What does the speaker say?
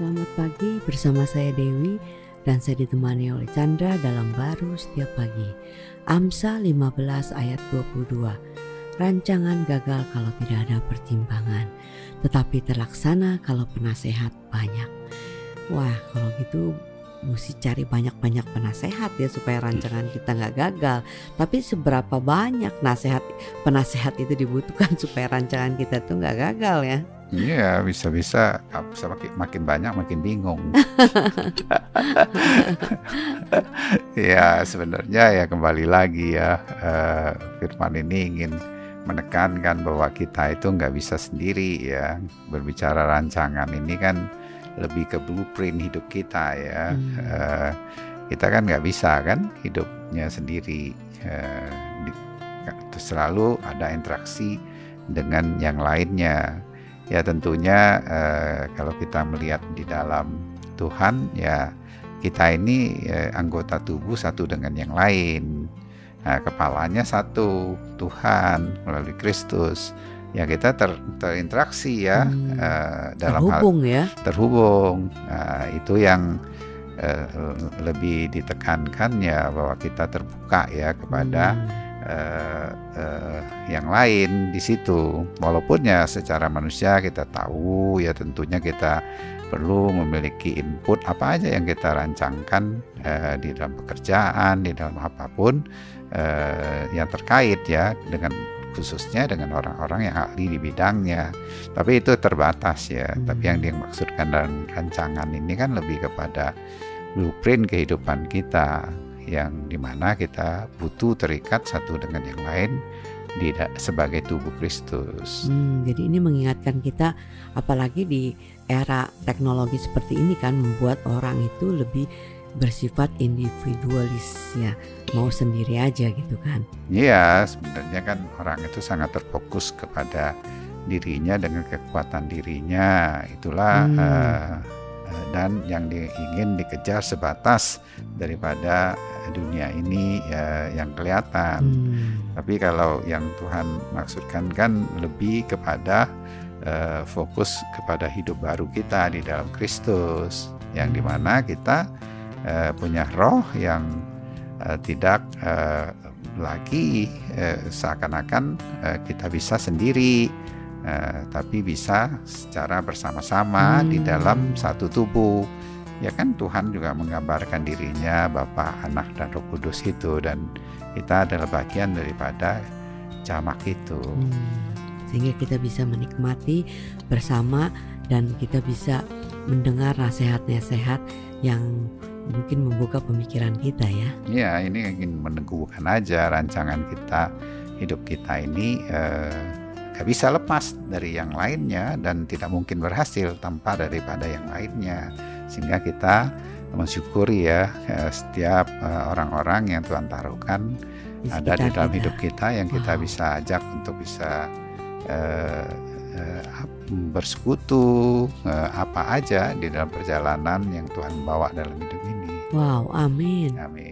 Selamat pagi bersama saya Dewi dan saya ditemani oleh Chandra dalam baru setiap pagi. Amsa 15 ayat 22. Rancangan gagal kalau tidak ada pertimbangan, tetapi terlaksana kalau penasehat banyak. Wah, kalau gitu mesti cari banyak-banyak penasehat ya supaya rancangan kita nggak gagal. Tapi seberapa banyak nasehat penasehat itu dibutuhkan supaya rancangan kita tuh nggak gagal ya? Iya, bisa-bisa bisa makin, makin banyak makin bingung. ya sebenarnya ya kembali lagi ya uh, Firman ini ingin menekankan bahwa kita itu nggak bisa sendiri ya berbicara rancangan ini kan lebih ke blueprint hidup kita ya. Hmm. Uh, kita kan nggak bisa kan hidupnya sendiri. Uh, di, selalu ada interaksi dengan yang lainnya ya tentunya eh, kalau kita melihat di dalam Tuhan ya kita ini eh, anggota tubuh satu dengan yang lain. Nah, kepalanya satu Tuhan melalui Kristus. Ya kita ter, terinteraksi ya hmm, eh, dalam terhubung hal, ya. terhubung. Nah, itu yang eh, lebih ditekankan ya bahwa kita terbuka ya kepada hmm uh, uh, yang lain di situ. Walaupun ya secara manusia kita tahu ya tentunya kita perlu memiliki input apa aja yang kita rancangkan uh, di dalam pekerjaan, di dalam apa pun uh, yang terkait ya dengan khususnya dengan orang-orang yang ahli di bidangnya. Tapi itu terbatas ya. Hmm. Tapi yang dimaksudkan dalam rancangan ini kan lebih kepada blueprint kehidupan kita yang di mana kita butuh terikat satu dengan yang lain di sebagai tubuh Kristus. Hmm, jadi ini mengingatkan kita, apalagi di era teknologi seperti ini kan membuat orang itu lebih bersifat individualis ya, mau sendiri aja gitu kan? Iya, sebenarnya kan orang itu sangat terfokus kepada dirinya dengan kekuatan dirinya. Itulah hmm. uh, dan yang ingin dikejar sebatas daripada dunia ini ya yang kelihatan. Hmm. Tapi kalau yang Tuhan maksudkan kan lebih kepada uh, fokus kepada hidup baru kita di dalam Kristus, yang di mana kita uh, punya roh yang uh, tidak uh, lagi uh, seakan-akan uh, kita bisa sendiri. Uh, tapi bisa secara bersama-sama hmm. di dalam satu tubuh ya kan Tuhan juga menggambarkan dirinya Bapa, Anak dan Roh Kudus itu dan kita adalah bagian daripada jamak itu. Hmm, sehingga kita bisa menikmati bersama dan kita bisa mendengar nasihat-nasihat yang mungkin membuka pemikiran kita ya. Iya, ini ingin meneguhkan aja rancangan kita hidup kita ini eh, gak bisa lepas dari yang lainnya dan tidak mungkin berhasil tanpa daripada yang lainnya sehingga kita mensyukuri ya eh, setiap eh, orang-orang yang Tuhan taruhkan ada di dalam kita. hidup kita yang kita wow. bisa ajak untuk bisa uh, uh, bersekutu uh, apa aja di dalam perjalanan yang Tuhan bawa dalam hidup ini. Wow, amin. Amin.